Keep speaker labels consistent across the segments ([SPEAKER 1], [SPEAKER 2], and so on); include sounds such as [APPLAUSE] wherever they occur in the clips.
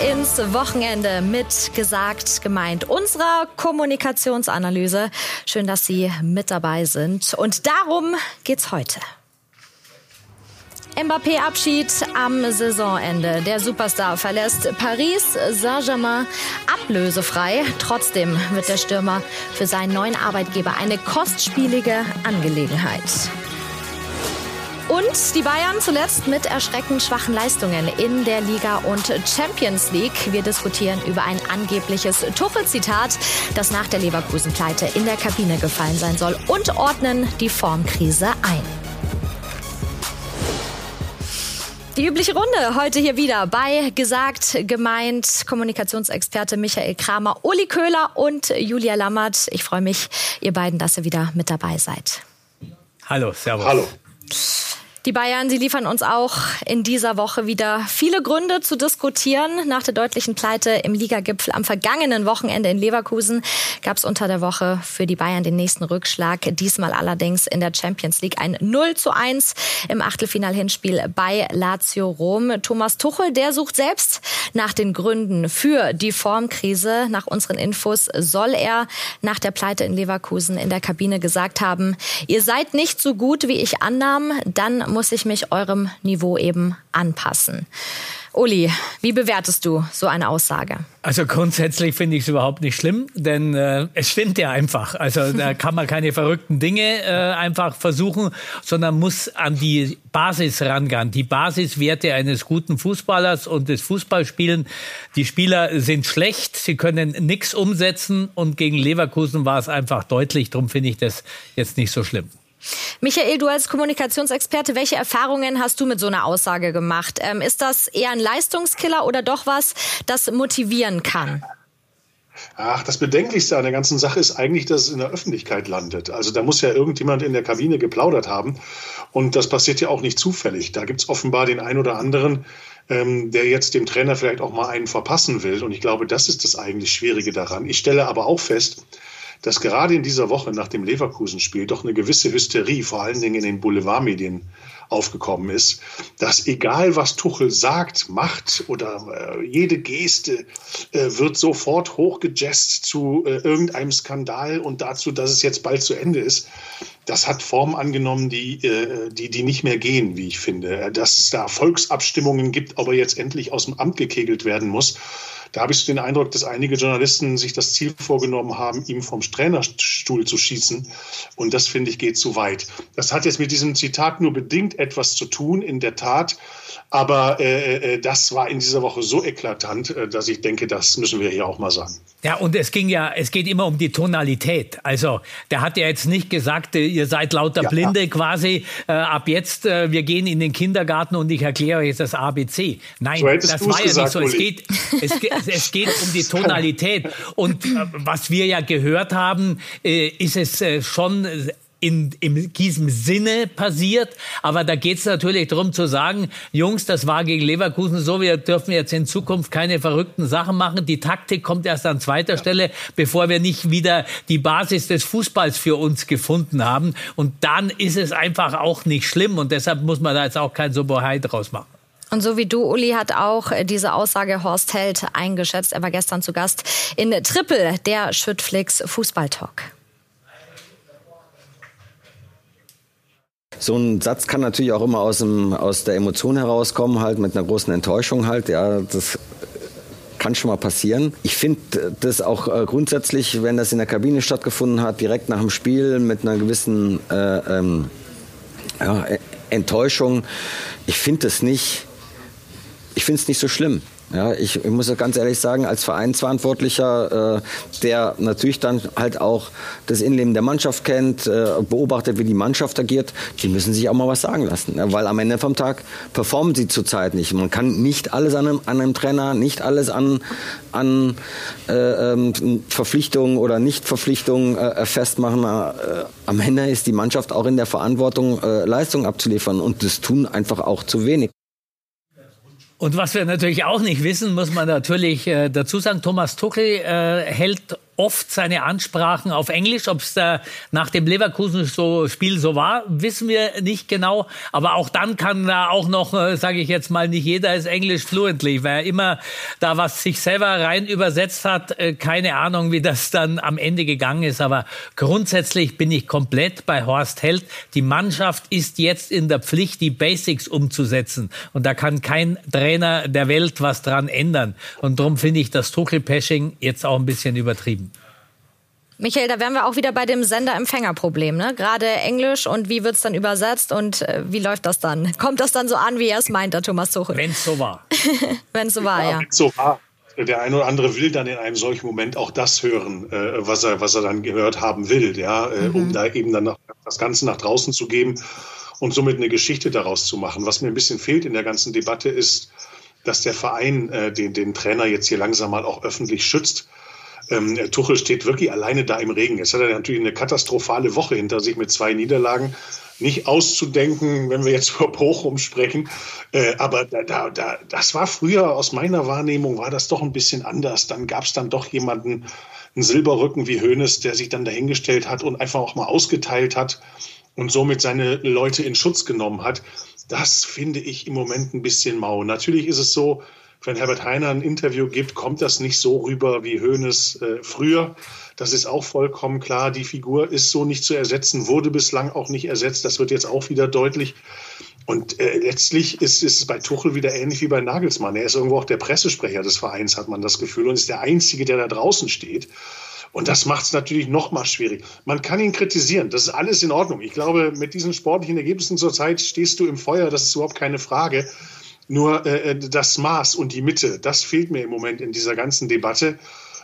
[SPEAKER 1] ins Wochenende mit gesagt, gemeint unserer Kommunikationsanalyse. Schön, dass Sie mit dabei sind. Und darum geht's heute. Mbappé-Abschied am Saisonende. Der Superstar verlässt Paris Saint-Germain ablösefrei. Trotzdem wird der Stürmer für seinen neuen Arbeitgeber eine kostspielige Angelegenheit. Und die Bayern zuletzt mit erschreckend schwachen Leistungen in der Liga und Champions League. Wir diskutieren über ein angebliches Tuchel-Zitat, das nach der Leverkusen-Pleite in der Kabine gefallen sein soll und ordnen die Formkrise ein. Die übliche Runde heute hier wieder bei Gesagt, gemeint, Kommunikationsexperte Michael Kramer, Uli Köhler und Julia Lammert. Ich freue mich, ihr beiden, dass ihr wieder mit dabei seid.
[SPEAKER 2] Hallo, Servus.
[SPEAKER 3] Hallo.
[SPEAKER 1] Die Bayern, sie liefern uns auch in dieser Woche wieder viele Gründe zu diskutieren. Nach der deutlichen Pleite im Ligagipfel am vergangenen Wochenende in Leverkusen gab es unter der Woche für die Bayern den nächsten Rückschlag. Diesmal allerdings in der Champions League ein 0 zu 1 im Achtelfinal-Hinspiel bei Lazio Rom. Thomas Tuchel, der sucht selbst nach den Gründen für die Formkrise. Nach unseren Infos soll er nach der Pleite in Leverkusen in der Kabine gesagt haben, ihr seid nicht so gut, wie ich annahm, dann muss ich mich eurem Niveau eben anpassen. Uli, wie bewertest du so eine Aussage?
[SPEAKER 2] Also grundsätzlich finde ich es überhaupt nicht schlimm, denn äh, es stimmt ja einfach. Also da [LAUGHS] kann man keine verrückten Dinge äh, einfach versuchen, sondern muss an die Basis rangehen. Die Basiswerte eines guten Fußballers und des Fußballspielen. Die Spieler sind schlecht, sie können nichts umsetzen und gegen Leverkusen war es einfach deutlich. Darum finde ich das jetzt nicht so schlimm.
[SPEAKER 1] Michael, du als Kommunikationsexperte, welche Erfahrungen hast du mit so einer Aussage gemacht? Ähm, ist das eher ein Leistungskiller oder doch was, das motivieren kann?
[SPEAKER 3] Ach, das Bedenklichste an der ganzen Sache ist eigentlich, dass es in der Öffentlichkeit landet. Also da muss ja irgendjemand in der Kabine geplaudert haben. Und das passiert ja auch nicht zufällig. Da gibt es offenbar den einen oder anderen, ähm, der jetzt dem Trainer vielleicht auch mal einen verpassen will. Und ich glaube, das ist das eigentlich Schwierige daran. Ich stelle aber auch fest, dass gerade in dieser Woche nach dem Leverkusen-Spiel doch eine gewisse Hysterie, vor allen Dingen in den Boulevardmedien, aufgekommen ist, dass egal was Tuchel sagt, macht oder äh, jede Geste äh, wird sofort hochgejazzt zu äh, irgendeinem Skandal und dazu, dass es jetzt bald zu Ende ist. Das hat Formen angenommen, die, äh, die, die nicht mehr gehen, wie ich finde. Dass es da Volksabstimmungen gibt, ob er jetzt endlich aus dem Amt gekegelt werden muss. Da habe ich so den Eindruck, dass einige Journalisten sich das Ziel vorgenommen haben, ihm vom Trainerstuhl zu schießen. Und das, finde ich, geht zu weit. Das hat jetzt mit diesem Zitat nur bedingt etwas zu tun, in der Tat. Aber äh, äh, das war in dieser Woche so eklatant, äh, dass ich denke, das müssen wir hier auch mal sagen.
[SPEAKER 2] Ja, und es ging ja, es geht immer um die Tonalität. Also, der hat ja jetzt nicht gesagt, ihr seid lauter ja, Blinde ja. quasi, äh, ab jetzt, äh, wir gehen in den Kindergarten und ich erkläre euch das ABC. Nein,
[SPEAKER 3] so
[SPEAKER 2] das war ja
[SPEAKER 3] gesagt,
[SPEAKER 2] nicht so. Es geht, es, es geht um die [LAUGHS] Tonalität. Und äh, was wir ja gehört haben, äh, ist es äh, schon in, in diesem Sinne passiert. Aber da geht es natürlich darum zu sagen, Jungs, das war gegen Leverkusen so, wir dürfen jetzt in Zukunft keine verrückten Sachen machen. Die Taktik kommt erst an zweiter ja. Stelle, bevor wir nicht wieder die Basis des Fußballs für uns gefunden haben. Und dann ist es einfach auch nicht schlimm. Und deshalb muss man da jetzt auch kein Sobohai draus machen.
[SPEAKER 1] Und so wie du, Uli, hat auch diese Aussage Horst Held eingeschätzt. Er war gestern zu Gast in Triple, der Schüttflix Fußballtalk.
[SPEAKER 4] So ein Satz kann natürlich auch immer aus, dem, aus der Emotion herauskommen, halt mit einer großen Enttäuschung halt. Ja, das kann schon mal passieren. Ich finde das auch äh, grundsätzlich, wenn das in der Kabine stattgefunden hat, direkt nach dem Spiel mit einer gewissen äh, ähm, ja, Enttäuschung. Ich finde das nicht, ich finde es nicht so schlimm. Ja, ich, ich muss ganz ehrlich sagen, als Vereinsverantwortlicher, äh, der natürlich dann halt auch das Innenleben der Mannschaft kennt, äh, beobachtet, wie die Mannschaft agiert, die müssen sich auch mal was sagen lassen. Ja, weil am Ende vom Tag performen sie zurzeit nicht. Man kann nicht alles an einem, an einem Trainer, nicht alles an, an äh, ähm, Verpflichtungen oder Nichtverpflichtungen äh, festmachen. Äh, am Ende ist die Mannschaft auch in der Verantwortung, äh, Leistung abzuliefern. Und das tun einfach auch zu wenig.
[SPEAKER 2] Und was wir natürlich auch nicht wissen, muss man natürlich äh, dazu sagen, Thomas Tuchel äh, hält oft seine Ansprachen auf Englisch. Ob es nach dem Leverkusen-Spiel so war, wissen wir nicht genau. Aber auch dann kann da auch noch, äh, sage ich jetzt mal, nicht jeder ist Englisch fluently, weil er immer da was sich selber rein übersetzt hat. Äh, keine Ahnung, wie das dann am Ende gegangen ist. Aber grundsätzlich bin ich komplett bei Horst Held. Die Mannschaft ist jetzt in der Pflicht, die Basics umzusetzen. Und da kann kein Trainer der Welt was dran ändern. Und darum finde ich das Tuchel-Pashing jetzt auch ein bisschen übertrieben.
[SPEAKER 1] Michael, da wären wir auch wieder bei dem Sender-Empfänger-Problem. Ne? Gerade Englisch und wie wird es dann übersetzt und äh, wie läuft das dann? [LAUGHS] Kommt das dann so an, wie er es meint, der Thomas Tuchel?
[SPEAKER 2] Wenn es so war. [LAUGHS]
[SPEAKER 1] Wenn es so war, ja. ja. Wenn's
[SPEAKER 3] so war. Der eine oder andere will dann in einem solchen Moment auch das hören, äh, was, er, was er dann gehört haben will, ja, äh, mhm. um da eben dann noch das Ganze nach draußen zu geben und somit eine Geschichte daraus zu machen. Was mir ein bisschen fehlt in der ganzen Debatte ist, dass der Verein äh, den, den Trainer jetzt hier langsam mal auch öffentlich schützt ähm, Tuchel steht wirklich alleine da im Regen. Jetzt hat er natürlich eine katastrophale Woche hinter sich mit zwei Niederlagen. Nicht auszudenken, wenn wir jetzt [LAUGHS] über Bochum sprechen. Äh, aber da, da, da, das war früher aus meiner Wahrnehmung, war das doch ein bisschen anders. Dann gab es dann doch jemanden, einen Silberrücken wie Hoeneß, der sich dann dahingestellt hat und einfach auch mal ausgeteilt hat und somit seine Leute in Schutz genommen hat. Das finde ich im Moment ein bisschen mau. Natürlich ist es so, wenn Herbert Heiner ein Interview gibt, kommt das nicht so rüber wie Hoeneß äh, früher. Das ist auch vollkommen klar. Die Figur ist so nicht zu ersetzen, wurde bislang auch nicht ersetzt. Das wird jetzt auch wieder deutlich. Und äh, letztlich ist, ist es bei Tuchel wieder ähnlich wie bei Nagelsmann. Er ist irgendwo auch der Pressesprecher des Vereins, hat man das Gefühl, und ist der Einzige, der da draußen steht. Und das macht es natürlich noch mal schwierig. Man kann ihn kritisieren, das ist alles in Ordnung. Ich glaube, mit diesen sportlichen Ergebnissen zurzeit stehst du im Feuer, das ist überhaupt keine Frage. Nur äh, äh, das Maß und die Mitte, das fehlt mir im Moment in dieser ganzen Debatte.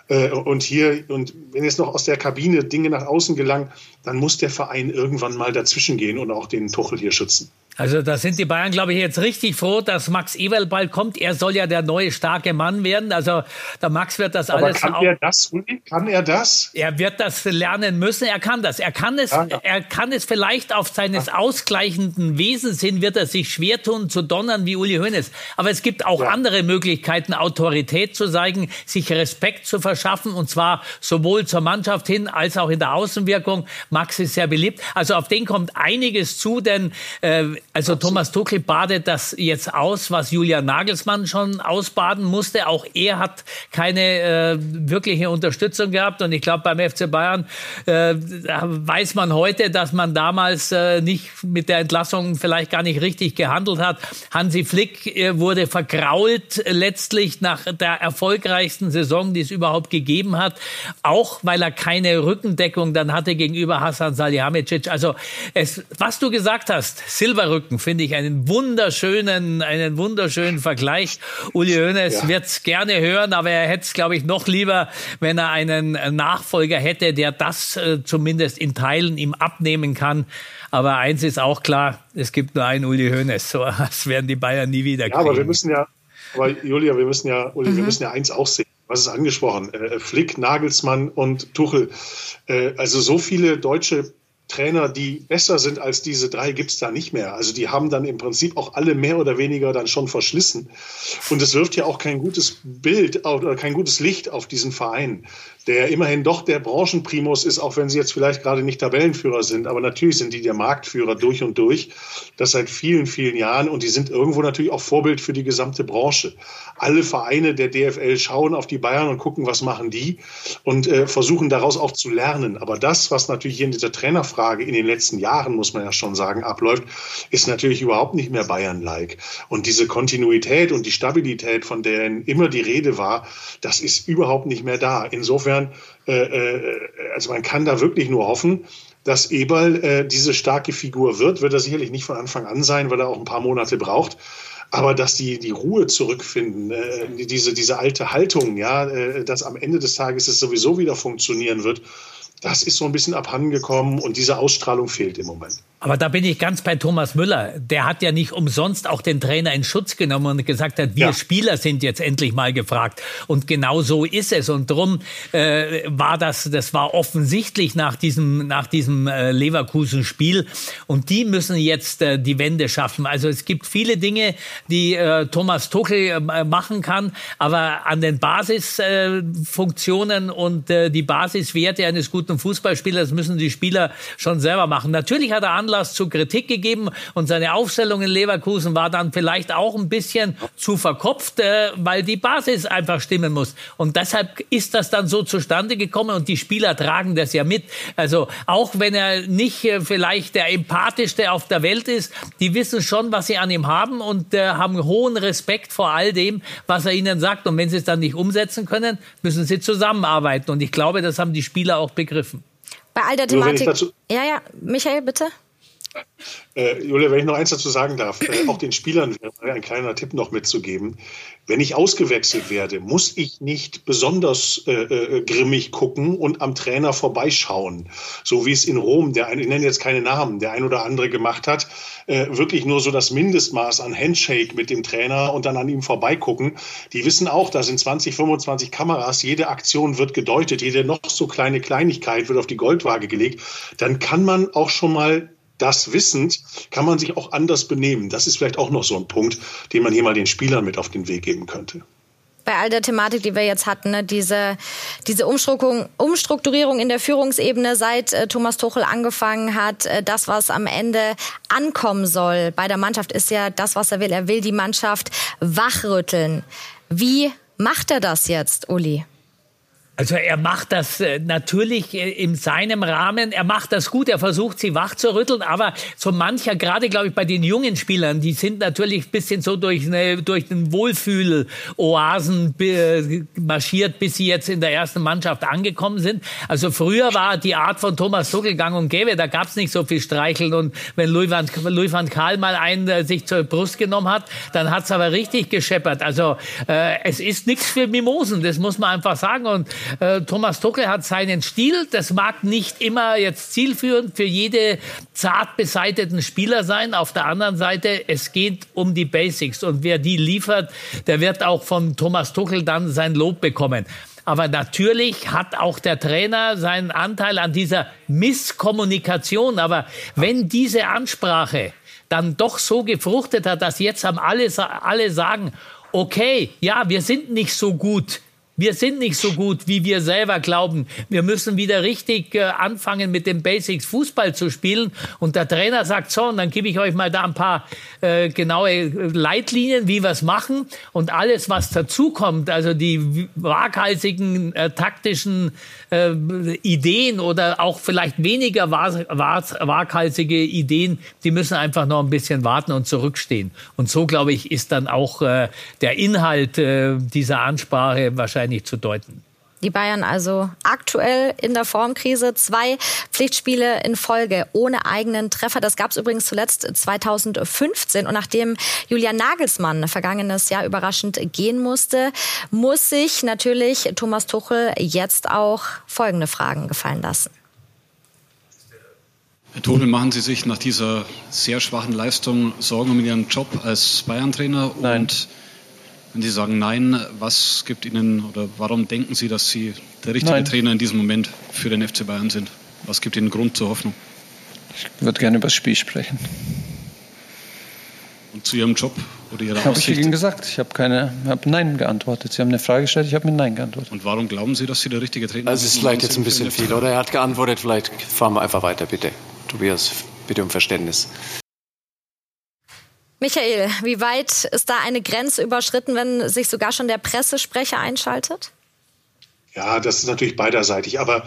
[SPEAKER 3] Äh, und hier, und wenn jetzt noch aus der Kabine Dinge nach außen gelangen, dann muss der Verein irgendwann mal dazwischen gehen und auch den Tuchel hier schützen.
[SPEAKER 2] Also da sind die Bayern, glaube ich, jetzt richtig froh, dass Max Eberl bald kommt. Er soll ja der neue starke Mann werden. Also der Max wird das Aber alles.
[SPEAKER 3] Kann er das? Kann er das?
[SPEAKER 2] Er wird das lernen müssen. Er kann das. Er kann es. Ja, ja. Er kann es vielleicht auf seines ja. ausgleichenden Wesens hin wird er sich schwer tun zu donnern wie Uli Hoeneß. Aber es gibt auch andere Möglichkeiten, Autorität zu zeigen, sich Respekt zu verschaffen und zwar sowohl zur Mannschaft hin als auch in der Außenwirkung. Max ist sehr beliebt. Also auf den kommt einiges zu, denn äh, also Thomas Tuchel badet das jetzt aus, was Julian Nagelsmann schon ausbaden musste. Auch er hat keine äh, wirkliche Unterstützung gehabt. Und ich glaube, beim FC Bayern äh, weiß man heute, dass man damals äh, nicht mit der Entlassung vielleicht gar nicht richtig gehandelt hat. Hansi Flick äh, wurde vergrault letztlich nach der erfolgreichsten Saison, die es überhaupt gegeben hat. Auch weil er keine Rückendeckung dann hatte gegenüber Hassan Salihamidzic. Also es, was du gesagt hast, Silberrücken Rücken, finde ich einen wunderschönen, einen wunderschönen Vergleich. Uli Hoeneß ja. wird es gerne hören, aber er hätte es, glaube ich, noch lieber, wenn er einen Nachfolger hätte, der das äh, zumindest in Teilen ihm abnehmen kann. Aber eins ist auch klar, es gibt nur einen Uli Hoeneß. So was werden die Bayern nie wieder kriegen.
[SPEAKER 3] Ja, aber wir müssen ja, aber Julia, wir müssen ja, Uli, mhm. wir müssen ja eins auch sehen. Was ist angesprochen? Äh, Flick, Nagelsmann und Tuchel. Äh, also so viele deutsche Trainer, die besser sind als diese drei, gibt es da nicht mehr. Also die haben dann im Prinzip auch alle mehr oder weniger dann schon verschlissen. Und es wirft ja auch kein gutes Bild oder kein gutes Licht auf diesen Verein der immerhin doch der Branchenprimus ist, auch wenn sie jetzt vielleicht gerade nicht Tabellenführer sind. Aber natürlich sind die der Marktführer durch und durch. Das seit vielen, vielen Jahren. Und die sind irgendwo natürlich auch Vorbild für die gesamte Branche. Alle Vereine der DFL schauen auf die Bayern und gucken, was machen die und äh, versuchen daraus auch zu lernen. Aber das, was natürlich hier in dieser Trainerfrage in den letzten Jahren, muss man ja schon sagen, abläuft, ist natürlich überhaupt nicht mehr Bayern-like. Und diese Kontinuität und die Stabilität, von der immer die Rede war, das ist überhaupt nicht mehr da. Insofern insofern, äh, äh, also man kann da wirklich nur hoffen, dass Eberl äh, diese starke Figur wird. Wird er sicherlich nicht von Anfang an sein, weil er auch ein paar Monate braucht. Aber dass die, die Ruhe zurückfinden, diese, diese alte Haltung, ja, dass am Ende des Tages es sowieso wieder funktionieren wird, das ist so ein bisschen abhandengekommen und diese Ausstrahlung fehlt im Moment.
[SPEAKER 2] Aber da bin ich ganz bei Thomas Müller. Der hat ja nicht umsonst auch den Trainer in Schutz genommen und gesagt hat, wir ja. Spieler sind jetzt endlich mal gefragt. Und genau so ist es. Und darum äh, war das, das war offensichtlich nach diesem, nach diesem äh, Leverkusen-Spiel. Und die müssen jetzt äh, die Wende schaffen. Also es gibt viele Dinge, die äh, Thomas Tuchel äh, machen kann. Aber an den Basisfunktionen und äh, die Basiswerte eines guten Fußballspielers müssen die Spieler schon selber machen. Natürlich hat er Anlass Anlass zu Kritik gegeben und seine Aufstellung in Leverkusen war dann vielleicht auch ein bisschen zu verkopft, äh, weil die Basis einfach stimmen muss. Und deshalb ist das dann so zustande gekommen und die Spieler tragen das ja mit. Also auch wenn er nicht äh, vielleicht der empathischste auf der Welt ist, die wissen schon, was sie an ihm haben und äh, haben hohen Respekt vor all dem, was er ihnen sagt. Und wenn sie es dann nicht umsetzen können, müssen sie zusammenarbeiten. Und ich glaube, das haben die Spieler auch begriffen.
[SPEAKER 1] Bei all der Thematik. ja, ja, Michael, bitte.
[SPEAKER 3] Äh, Julia, wenn ich noch eins dazu sagen darf, äh, auch den Spielern ein kleiner Tipp noch mitzugeben. Wenn ich ausgewechselt werde, muss ich nicht besonders äh, äh, grimmig gucken und am Trainer vorbeischauen. So wie es in Rom, der ich nenne jetzt keine Namen, der ein oder andere gemacht hat, äh, wirklich nur so das Mindestmaß an Handshake mit dem Trainer und dann an ihm vorbeigucken. Die wissen auch, da sind 20, 25 Kameras, jede Aktion wird gedeutet, jede noch so kleine Kleinigkeit wird auf die Goldwaage gelegt. Dann kann man auch schon mal das wissend, kann man sich auch anders benehmen. Das ist vielleicht auch noch so ein Punkt, den man hier mal den Spielern mit auf den Weg geben könnte
[SPEAKER 1] bei all der Thematik, die wir jetzt hatten, ne, diese, diese Umstrukturierung, in der Führungsebene, seit äh, Thomas Tuchel angefangen hat, äh, das, was am Ende ankommen soll bei der Mannschaft, ist ja das, was er will. Er will die Mannschaft wachrütteln. Wie macht er das jetzt, Uli?
[SPEAKER 2] Also er macht das äh, natürlich äh, in seinem Rahmen. Er macht das gut. Er versucht sie wach zu rütteln. Aber so mancher, gerade glaube ich bei den jungen Spielern, die sind natürlich ein bisschen so durch, eine, durch den Wohlfühl-Oasen marschiert, bis sie jetzt in der ersten Mannschaft angekommen sind. Also früher war die Art von Thomas Tuchel gang und gäbe. Da gab es nicht so viel Streicheln. Und wenn Louis van, Louis van Gaal mal einen äh, sich zur Brust genommen hat, dann hat es aber richtig gescheppert. Also äh, es ist nichts für Mimosen. Das muss man einfach sagen. Und äh, Thomas Tuchel hat seinen Stil. Das mag nicht immer jetzt zielführend für jede zart beseiteten Spieler sein. Auf der anderen Seite, es geht um die Basics. Und wer die liefert, der wird auch von Thomas Tuchel dann sein Lob bekommen. Aber natürlich hat auch der Trainer seinen Anteil an dieser Misskommunikation. Aber wenn diese Ansprache dann doch so gefruchtet hat, dass jetzt haben alle, alle sagen, okay, ja, wir sind nicht so gut wir sind nicht so gut, wie wir selber glauben. Wir müssen wieder richtig äh, anfangen, mit den Basics Fußball zu spielen. Und der Trainer sagt so, und dann gebe ich euch mal da ein paar äh, genaue äh, Leitlinien, wie wir es machen. Und alles, was dazukommt, also die waghalsigen äh, taktischen äh, Ideen oder auch vielleicht weniger waghalsige Ideen, die müssen einfach noch ein bisschen warten und zurückstehen. Und so, glaube ich, ist dann auch äh, der Inhalt dieser Ansprache wahrscheinlich zu deuten.
[SPEAKER 1] Die Bayern also aktuell in der Formkrise. Zwei Pflichtspiele in Folge ohne eigenen Treffer. Das gab es übrigens zuletzt 2015. Und nachdem Julian Nagelsmann vergangenes Jahr überraschend gehen musste, muss sich natürlich Thomas Tuchel jetzt auch folgende Fragen gefallen lassen.
[SPEAKER 5] Herr Tuchel, machen Sie sich nach dieser sehr schwachen Leistung Sorgen um Ihren Job als Bayern-Trainer?
[SPEAKER 6] Nein.
[SPEAKER 5] Wenn Sie sagen Nein, was gibt Ihnen oder warum denken Sie, dass Sie der richtige Nein. Trainer in diesem Moment für den FC Bayern sind? Was gibt Ihnen Grund zur Hoffnung?
[SPEAKER 6] Ich würde gerne über das Spiel sprechen.
[SPEAKER 5] Und zu Ihrem Job oder Ihrer
[SPEAKER 6] Aussicht? Habe ich Ihnen gesagt. Ich habe keine, habe Nein geantwortet. Sie haben eine Frage gestellt, ich habe mit Nein geantwortet.
[SPEAKER 5] Und warum glauben Sie, dass Sie der richtige Trainer
[SPEAKER 7] sind? Das ist vielleicht jetzt ein bisschen viel, oder? Er hat geantwortet. Vielleicht fahren wir einfach weiter, bitte. Tobias, bitte um Verständnis.
[SPEAKER 1] Michael, wie weit ist da eine Grenze überschritten, wenn sich sogar schon der Pressesprecher einschaltet?
[SPEAKER 3] Ja, das ist natürlich beiderseitig. Aber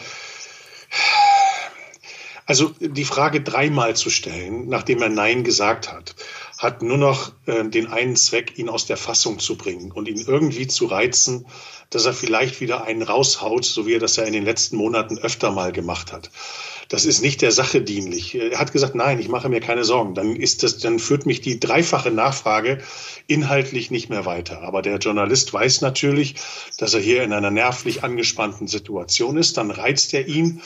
[SPEAKER 3] also die Frage dreimal zu stellen, nachdem er Nein gesagt hat, hat nur noch äh, den einen Zweck, ihn aus der Fassung zu bringen und ihn irgendwie zu reizen, dass er vielleicht wieder einen raushaut, so wie er das ja in den letzten Monaten öfter mal gemacht hat. Das ist nicht der Sache dienlich. Er hat gesagt, nein, ich mache mir keine Sorgen. Dann ist das, dann führt mich die dreifache Nachfrage inhaltlich nicht mehr weiter. Aber der Journalist weiß natürlich, dass er hier in einer nervlich angespannten Situation ist. Dann reizt er ihn.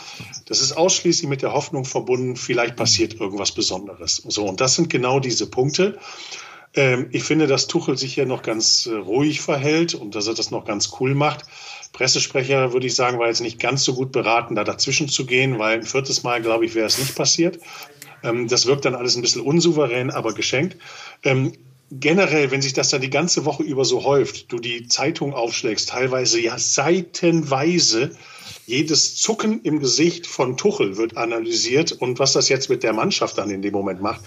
[SPEAKER 3] Das ist ausschließlich mit der Hoffnung verbunden, vielleicht passiert irgendwas Besonderes. So. Und das sind genau diese Punkte. Ähm, ich finde, dass Tuchel sich hier noch ganz äh, ruhig verhält und dass er das noch ganz cool macht. Pressesprecher, würde ich sagen, war jetzt nicht ganz so gut beraten, da dazwischen zu gehen, weil ein viertes Mal, glaube ich, wäre es nicht passiert. Ähm, das wirkt dann alles ein bisschen unsouverän, aber geschenkt. Ähm, generell, wenn sich das dann die ganze Woche über so häuft, du die Zeitung aufschlägst, teilweise ja seitenweise, jedes Zucken im Gesicht von Tuchel wird analysiert und was das jetzt mit der Mannschaft dann in dem Moment macht.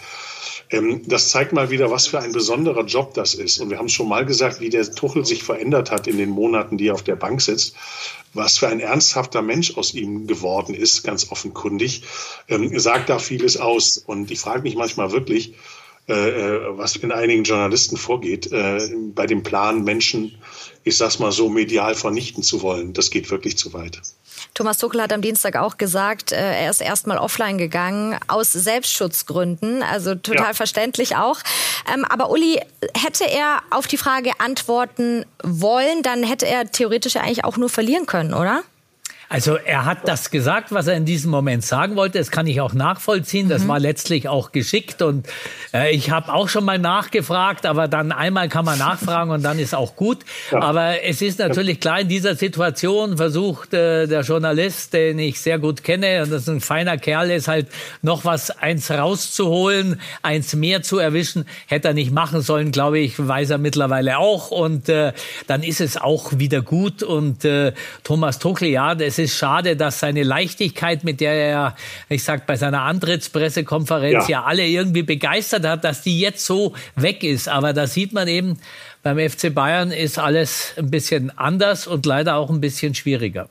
[SPEAKER 3] Ähm, das zeigt mal wieder, was für ein besonderer Job das ist. Und wir haben schon mal gesagt, wie der Tuchel sich verändert hat in den Monaten, die er auf der Bank sitzt. Was für ein ernsthafter Mensch aus ihm geworden ist, ganz offenkundig, ähm, sagt da vieles aus. Und ich frage mich manchmal wirklich, äh, äh, was in einigen Journalisten vorgeht, äh, bei dem Plan, Menschen, ich sag's mal so, medial vernichten zu wollen. Das geht wirklich zu weit.
[SPEAKER 1] Thomas Tuchel hat am Dienstag auch gesagt, äh, er ist erstmal offline gegangen aus Selbstschutzgründen. Also total ja. verständlich auch. Ähm, aber Uli, hätte er auf die Frage antworten wollen, dann hätte er theoretisch eigentlich auch nur verlieren können, oder?
[SPEAKER 2] Also er hat das gesagt, was er in diesem Moment sagen wollte. Das kann ich auch nachvollziehen. Das mhm. war letztlich auch geschickt. Und äh, ich habe auch schon mal nachgefragt, aber dann einmal kann man nachfragen und dann ist auch gut. Ja. Aber es ist natürlich klar, in dieser Situation versucht äh, der Journalist, den ich sehr gut kenne, und das ist ein feiner Kerl, ist halt noch was eins rauszuholen, eins mehr zu erwischen. Hätte er nicht machen sollen, glaube ich, weiß er mittlerweile auch. Und äh, dann ist es auch wieder gut. Und äh, Thomas Tuchel, ja, das ist ist schade, dass seine Leichtigkeit, mit der er, ich sag, bei seiner Antrittspressekonferenz ja. ja alle irgendwie begeistert hat, dass die jetzt so weg ist. Aber da sieht man eben, beim FC Bayern ist alles ein bisschen anders und leider auch ein bisschen schwieriger.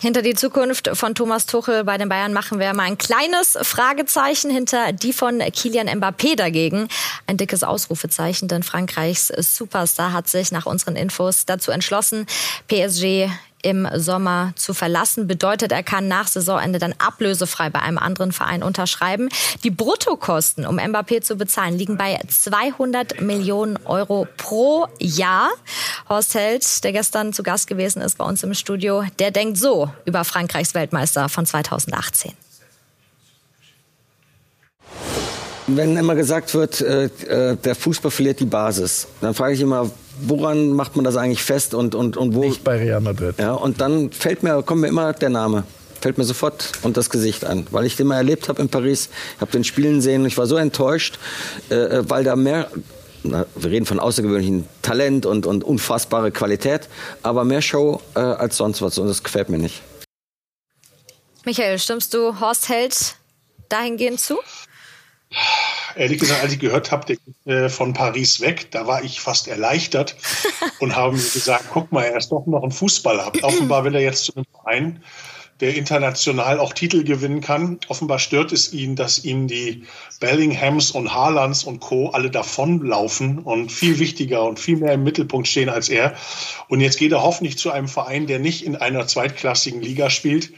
[SPEAKER 1] Hinter die Zukunft von Thomas Tuchel bei den Bayern machen wir mal ein kleines Fragezeichen hinter die von Kilian Mbappé dagegen. Ein dickes Ausrufezeichen, denn Frankreichs Superstar hat sich nach unseren Infos dazu entschlossen, PSG im Sommer zu verlassen. Bedeutet, er kann nach Saisonende dann ablösefrei bei einem anderen Verein unterschreiben. Die Bruttokosten, um Mbappé zu bezahlen, liegen bei 200 Millionen Euro pro Jahr. Horst Held, der gestern zu Gast gewesen ist bei uns im Studio, der denkt so über Frankreichs Weltmeister von 2018.
[SPEAKER 4] Wenn immer gesagt wird, äh, äh, der Fußball verliert die Basis, dann frage ich immer, woran macht man das eigentlich fest und, und, und wo?
[SPEAKER 2] Nicht bei Real Madrid.
[SPEAKER 4] Ja, und dann fällt mir, kommt mir immer der Name fällt mir sofort und das Gesicht an, weil ich den mal erlebt habe in Paris. Ich habe den Spielen sehen und ich war so enttäuscht, äh, äh, weil da mehr, na, wir reden von außergewöhnlichem Talent und, und unfassbare Qualität, aber mehr Show äh, als sonst was und das gefällt mir nicht.
[SPEAKER 1] Michael, stimmst du Horst Held dahingehend zu?
[SPEAKER 3] Ehrlich gesagt, als ich gehört habe, der geht äh, von Paris weg, da war ich fast erleichtert [LAUGHS] und habe mir gesagt, guck mal, er ist doch noch ein Fußballer. Offenbar will er jetzt zu einem Verein, der international auch Titel gewinnen kann. Offenbar stört es ihn, dass ihm die Bellinghams und Haalands und Co. alle davonlaufen und viel wichtiger und viel mehr im Mittelpunkt stehen als er. Und jetzt geht er hoffentlich zu einem Verein, der nicht in einer zweitklassigen Liga spielt,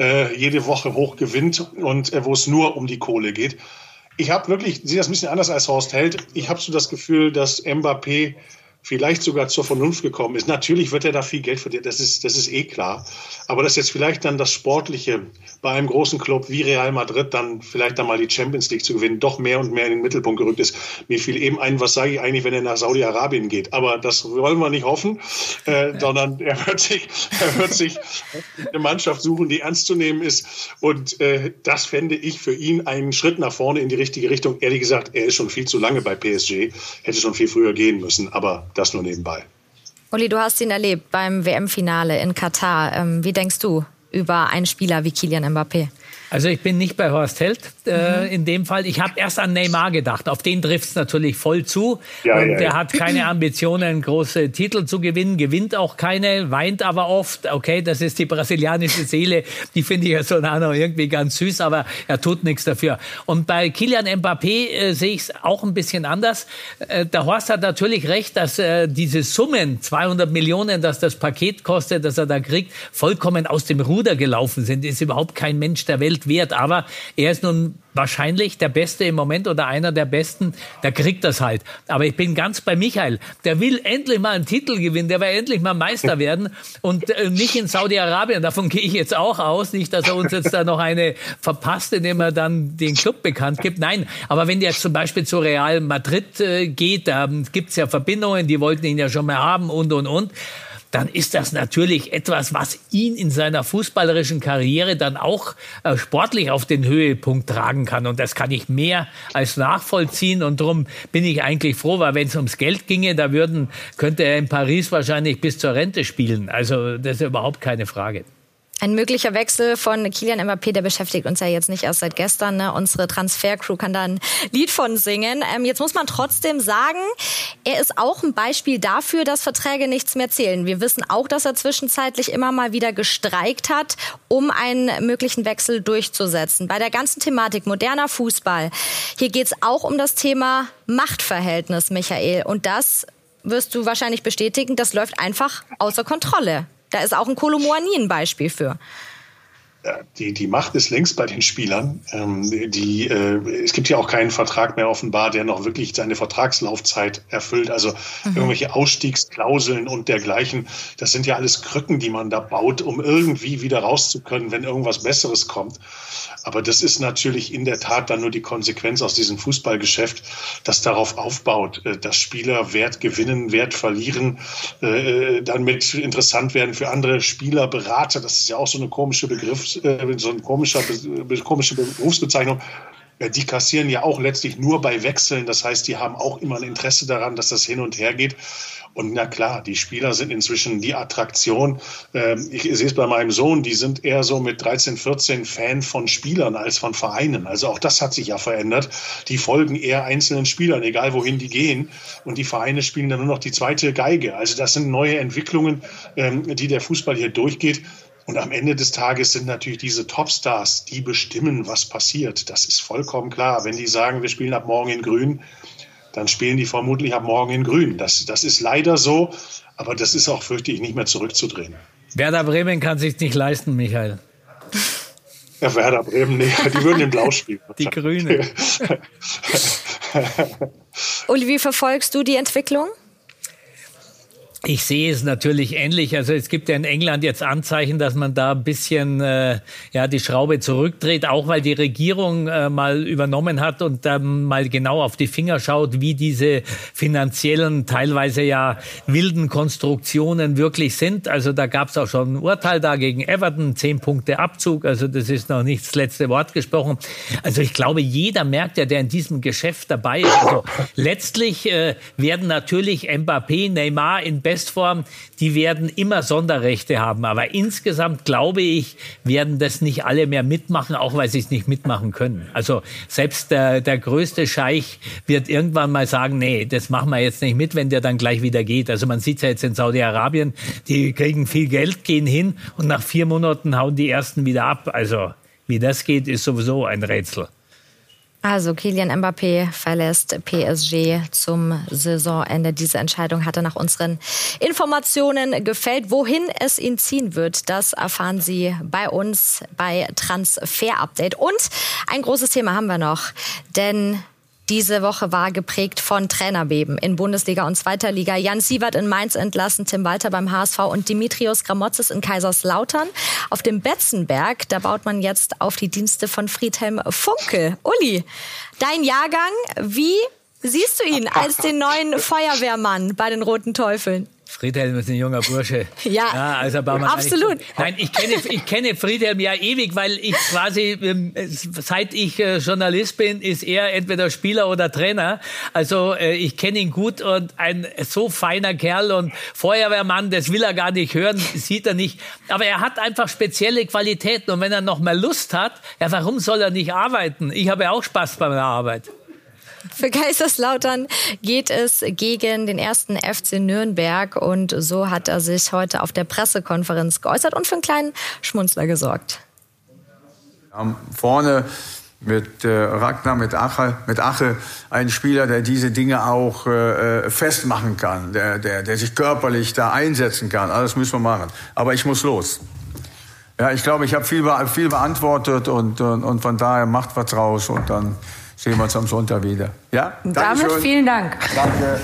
[SPEAKER 3] äh, jede Woche hoch gewinnt und äh, wo es nur um die Kohle geht ich habe wirklich, sehe das ein bisschen anders als Horst Held. Ich habe so das Gefühl, dass Mbappé vielleicht sogar zur Vernunft gekommen ist. Natürlich wird er da viel Geld verdienen, das ist, das ist eh klar. Aber dass jetzt vielleicht dann das Sportliche bei einem großen Club wie Real Madrid dann vielleicht dann mal die Champions League zu gewinnen, doch mehr und mehr in den Mittelpunkt gerückt ist. Mir fiel eben ein, was sage ich eigentlich, wenn er nach Saudi-Arabien geht? Aber das wollen wir nicht hoffen, äh, sondern er wird sich, er wird sich eine Mannschaft suchen, die ernst zu nehmen ist. Und äh, das fände ich für ihn einen Schritt nach vorne in die richtige Richtung. Ehrlich gesagt, er ist schon viel zu lange bei PSG, hätte schon viel früher gehen müssen. Aber das nur nebenbei.
[SPEAKER 1] Uli, du hast ihn erlebt beim WM-Finale in Katar. Ähm, wie denkst du über einen Spieler wie Kilian Mbappé?
[SPEAKER 2] Also ich bin nicht bei Horst Held äh, mhm. in dem Fall. Ich habe erst an Neymar gedacht. Auf den trifft es natürlich voll zu. Ja, und ja, der ja. hat keine Ambitionen, große Titel zu gewinnen, gewinnt auch keine, weint aber oft. Okay, das ist die brasilianische Seele. Die finde ich ja so noch irgendwie ganz süß, aber er tut nichts dafür. Und bei Kilian Mbappé äh, sehe ich es auch ein bisschen anders. Äh, der Horst hat natürlich recht, dass äh, diese Summen, 200 Millionen, dass das Paket kostet, das er da kriegt, vollkommen aus dem Ruder gelaufen sind. Ist überhaupt kein Mensch der Welt Geld wert. Aber er ist nun wahrscheinlich der Beste im Moment oder einer der Besten, der kriegt das halt. Aber ich bin ganz bei Michael. Der will endlich mal einen Titel gewinnen, der will endlich mal Meister [LAUGHS] werden und äh, nicht in Saudi-Arabien. Davon gehe ich jetzt auch aus. Nicht, dass er uns jetzt da noch eine verpasst, indem er dann den Club bekannt gibt. Nein, aber wenn der zum Beispiel zu Real Madrid äh, geht, da gibt es ja Verbindungen, die wollten ihn ja schon mal haben und, und, und dann ist das natürlich etwas, was ihn in seiner fußballerischen Karriere dann auch äh, sportlich auf den Höhepunkt tragen kann. Und das kann ich mehr als nachvollziehen. Und darum bin ich eigentlich froh, weil wenn es ums Geld ginge, da würden, könnte er in Paris wahrscheinlich bis zur Rente spielen. Also das ist überhaupt keine Frage.
[SPEAKER 1] Ein möglicher Wechsel von Kilian Mbappé, der beschäftigt uns ja jetzt nicht erst seit gestern. Ne? Unsere Transfercrew kann da ein Lied von singen. Ähm, jetzt muss man trotzdem sagen, er ist auch ein Beispiel dafür, dass Verträge nichts mehr zählen. Wir wissen auch, dass er zwischenzeitlich immer mal wieder gestreikt hat, um einen möglichen Wechsel durchzusetzen. Bei der ganzen Thematik moderner Fußball, hier geht es auch um das Thema Machtverhältnis, Michael. Und das wirst du wahrscheinlich bestätigen, das läuft einfach außer Kontrolle. Da ist auch ein Kolomoani ein Beispiel für.
[SPEAKER 3] Die, die Macht ist längst bei den Spielern. Ähm, die, äh, es gibt ja auch keinen Vertrag mehr offenbar, der noch wirklich seine Vertragslaufzeit erfüllt. Also mhm. irgendwelche Ausstiegsklauseln und dergleichen. Das sind ja alles Krücken, die man da baut, um irgendwie wieder rauszukönnen, wenn irgendwas Besseres kommt. Aber das ist natürlich in der Tat dann nur die Konsequenz aus diesem Fußballgeschäft, das darauf aufbaut, äh, dass Spieler Wert gewinnen, Wert verlieren, äh, äh dann mit interessant werden für andere Spieler, Berater. Das ist ja auch so eine komische Begriff, äh, so eine komische, Berufsbezeichnung die kassieren ja auch letztlich nur bei Wechseln. Das heißt, die haben auch immer ein Interesse daran, dass das hin und her geht. Und na klar, die Spieler sind inzwischen die Attraktion. Ähm, ich sehe es bei meinem Sohn, die sind eher so mit 13, 14 Fan von Spielern als von Vereinen. Also auch das hat sich ja verändert. Die folgen eher einzelnen Spielern, egal wohin die gehen. Und die Vereine spielen dann nur noch die zweite Geige. Also das sind neue Entwicklungen, ähm, die der Fußball hier durchgeht. Und am Ende des Tages sind natürlich diese Topstars, die bestimmen, was passiert. Das ist vollkommen klar. Wenn die sagen, wir spielen ab morgen in Grün, dann spielen die vermutlich ab morgen in Grün. Das, das ist leider so, aber das ist auch, fürchte ich, nicht mehr zurückzudrehen.
[SPEAKER 2] Werder Bremen kann sich nicht leisten, Michael.
[SPEAKER 3] Ja, Werder Bremen, nee, die würden in Blau spielen.
[SPEAKER 2] Die Grüne. [LAUGHS]
[SPEAKER 1] Uli, wie verfolgst du die Entwicklung?
[SPEAKER 2] Ich sehe es natürlich ähnlich. Also es gibt ja in England jetzt Anzeichen, dass man da ein bisschen äh, ja die Schraube zurückdreht, auch weil die Regierung äh, mal übernommen hat und dann mal genau auf die Finger schaut, wie diese finanziellen, teilweise ja wilden Konstruktionen wirklich sind. Also da gab es auch schon ein Urteil da gegen Everton, zehn Punkte Abzug. Also das ist noch nicht das letzte Wort gesprochen. Also ich glaube, jeder merkt ja, der in diesem Geschäft dabei ist. Also letztlich äh, werden natürlich Mbappé, Neymar in Bestform, die werden immer Sonderrechte haben. Aber insgesamt glaube ich, werden das nicht alle mehr mitmachen, auch weil sie es nicht mitmachen können. Also selbst der, der größte Scheich wird irgendwann mal sagen, nee, das machen wir jetzt nicht mit, wenn der dann gleich wieder geht. Also man sieht es ja jetzt in Saudi-Arabien, die kriegen viel Geld, gehen hin und nach vier Monaten hauen die ersten wieder ab. Also wie das geht, ist sowieso ein Rätsel.
[SPEAKER 1] Also Kilian Mbappé verlässt PSG zum Saisonende. Diese Entscheidung hatte nach unseren Informationen gefällt. Wohin es ihn ziehen wird, das erfahren Sie bei uns bei Transfer Update. Und ein großes Thema haben wir noch, denn diese Woche war geprägt von Trainerbeben in Bundesliga und Zweiter Liga. Jan Sievert in Mainz entlassen, Tim Walter beim HSV und Dimitrios Gramotzes in Kaiserslautern. Auf dem Betzenberg, da baut man jetzt auf die Dienste von Friedhelm Funke. Uli, dein Jahrgang, wie siehst du ihn als den neuen Feuerwehrmann bei den Roten Teufeln?
[SPEAKER 2] Friedhelm ist ein junger Bursche. [LAUGHS]
[SPEAKER 1] Ja, ja also absolut.
[SPEAKER 2] Nein, ich kenne, ich kenne Friedhelm ja ewig, weil ich quasi, ähm, seit ich äh, Journalist bin, ist er entweder Spieler oder Trainer. Also äh, ich kenne ihn gut und ein so feiner Kerl und Feuerwehrmann, das will er gar nicht hören, sieht er nicht. Aber er hat einfach spezielle Qualitäten und wenn er noch mal Lust hat, ja, warum soll er nicht arbeiten? Ich habe ja auch Spaß bei meiner Arbeit.
[SPEAKER 1] Für Kaiserslautern geht es gegen den ersten FC Nürnberg und so hat er sich heute auf der Pressekonferenz geäußert und für einen kleinen Schmunzler gesorgt.
[SPEAKER 8] Ja, vorne mit äh, Ragnar, mit Ache, mit Ache, ein Spieler, der diese Dinge auch äh, äh, festmachen kann, der, der, der sich körperlich da einsetzen kann. Alles müssen wir machen. Aber ich muss los. ja, ich glaube, ich habe viel, viel beantwortet und, und, und von daher macht was draus und dann sehen wir uns am Sonntag wieder. Ja?
[SPEAKER 9] Damit Dankeschön. vielen Dank.
[SPEAKER 8] Danke.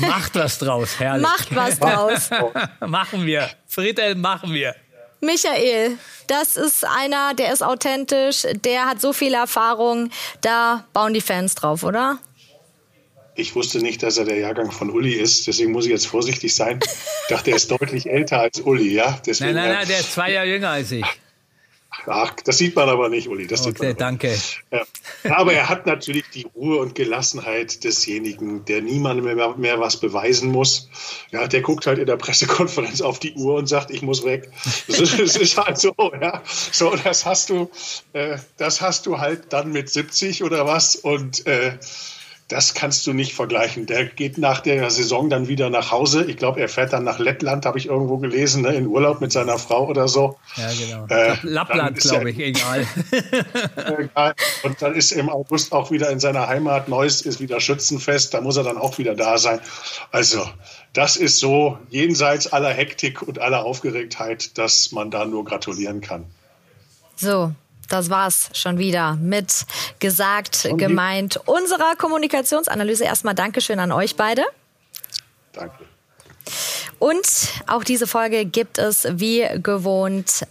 [SPEAKER 2] Macht was draus, herrlich.
[SPEAKER 1] Macht was draus. [LAUGHS]
[SPEAKER 2] machen wir. Friedel, machen wir.
[SPEAKER 1] Michael, das ist einer, der ist authentisch, der hat so viel Erfahrung, da bauen die Fans drauf, oder?
[SPEAKER 3] Ich wusste nicht, dass er der Jahrgang von Uli ist, deswegen muss ich jetzt vorsichtig sein. Ich dachte, er ist [LAUGHS] deutlich älter als Uli, ja?
[SPEAKER 2] Deswegen, nein, nein, nein, der ist zwei Jahre jünger als ich.
[SPEAKER 3] Ach, das sieht man aber nicht, Uli. Das
[SPEAKER 2] okay, danke.
[SPEAKER 3] Ja. Aber er hat natürlich die Ruhe und Gelassenheit desjenigen, der niemandem mehr, mehr, was beweisen muss. Ja, der guckt halt in der Pressekonferenz auf die Uhr und sagt, ich muss weg. Das ist, das ist halt so, ja. So, das hast du, äh, das hast du halt dann mit 70 oder was und äh, das kannst du nicht vergleichen. Der geht nach der Saison dann wieder nach Hause. Ich glaube, er fährt dann nach Lettland, habe ich irgendwo gelesen, ne, in Urlaub mit seiner Frau oder so.
[SPEAKER 2] Ja, genau. Äh, Lappland, glaube ich, egal. [LAUGHS]
[SPEAKER 3] egal. Und dann ist im August auch wieder in seiner Heimat. Neuss ist wieder Schützenfest. Da muss er dann auch wieder da sein. Also, das ist so jenseits aller Hektik und aller Aufgeregtheit, dass man da nur gratulieren kann.
[SPEAKER 1] So, das war's schon wieder mit gesagt, Und gemeint unserer Kommunikationsanalyse. Erstmal Dankeschön an euch beide.
[SPEAKER 3] Danke.
[SPEAKER 1] Und auch diese Folge gibt es wie gewohnt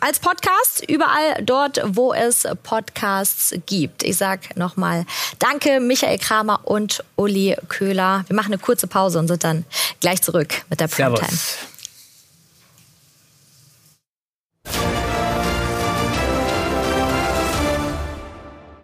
[SPEAKER 1] als Podcast überall dort, wo es Podcasts gibt. Ich sag nochmal Danke, Michael Kramer und Uli Köhler. Wir machen eine kurze Pause und sind dann gleich zurück mit der Primetime. Servus.